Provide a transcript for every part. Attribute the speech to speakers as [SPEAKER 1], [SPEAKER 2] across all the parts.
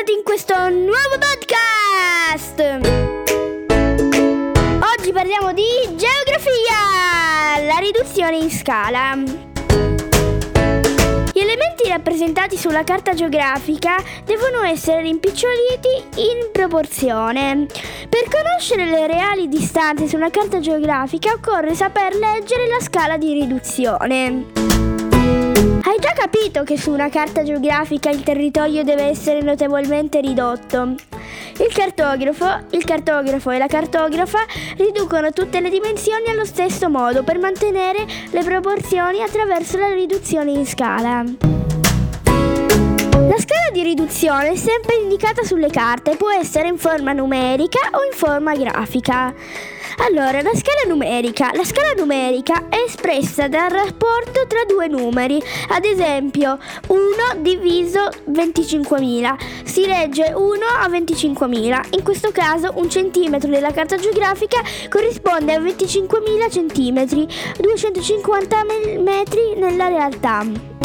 [SPEAKER 1] bentornati in questo nuovo podcast! Oggi parliamo di geografia, la riduzione in scala. Gli elementi rappresentati sulla carta geografica devono essere rimpiccioliti in proporzione. Per conoscere le reali distanze su una carta geografica occorre saper leggere la scala di riduzione. Già capito che su una carta geografica il territorio deve essere notevolmente ridotto? Il cartografo, il cartografo e la cartografa riducono tutte le dimensioni allo stesso modo per mantenere le proporzioni attraverso la riduzione in scala. La scala riduzione è sempre indicata sulle carte, può essere in forma numerica o in forma grafica. Allora, la scala numerica. La scala numerica è espressa dal rapporto tra due numeri. Ad esempio, 1 diviso 25.000. Si legge 1 a 25.000. In questo caso, un centimetro della carta geografica corrisponde a 25.000 centimetri, 250 metri nella realtà.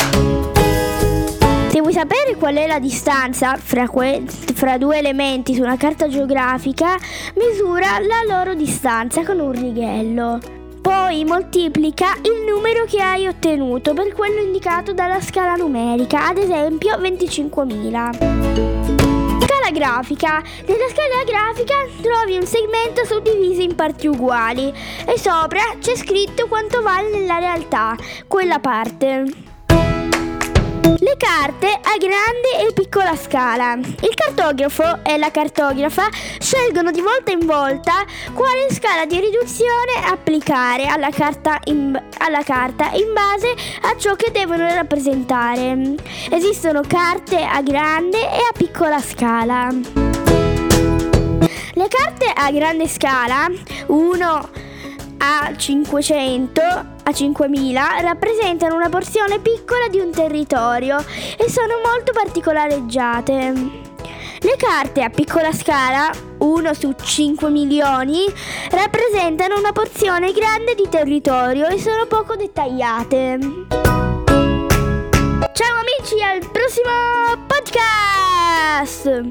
[SPEAKER 1] Vuoi sapere qual è la distanza fra, que- fra, due elementi su una carta geografica, misura la loro distanza con un righello. Poi moltiplica il numero che hai ottenuto per quello indicato dalla scala numerica, ad esempio 25.000. Scala grafica. Nella scala grafica trovi un segmento suddiviso in parti uguali e sopra c'è scritto quanto vale nella realtà quella parte. Carte a grande e piccola scala. Il cartografo e la cartografa scelgono di volta in volta quale scala di riduzione applicare alla carta in, alla carta in base a ciò che devono rappresentare. Esistono carte a grande e a piccola scala. Le carte a grande scala, 1 a 500 a 5000 rappresentano una porzione piccola di un territorio e sono molto particolareggiate. Le carte a piccola scala, 1 su 5 milioni, rappresentano una porzione grande di territorio e sono poco dettagliate. Ciao amici, al prossimo podcast!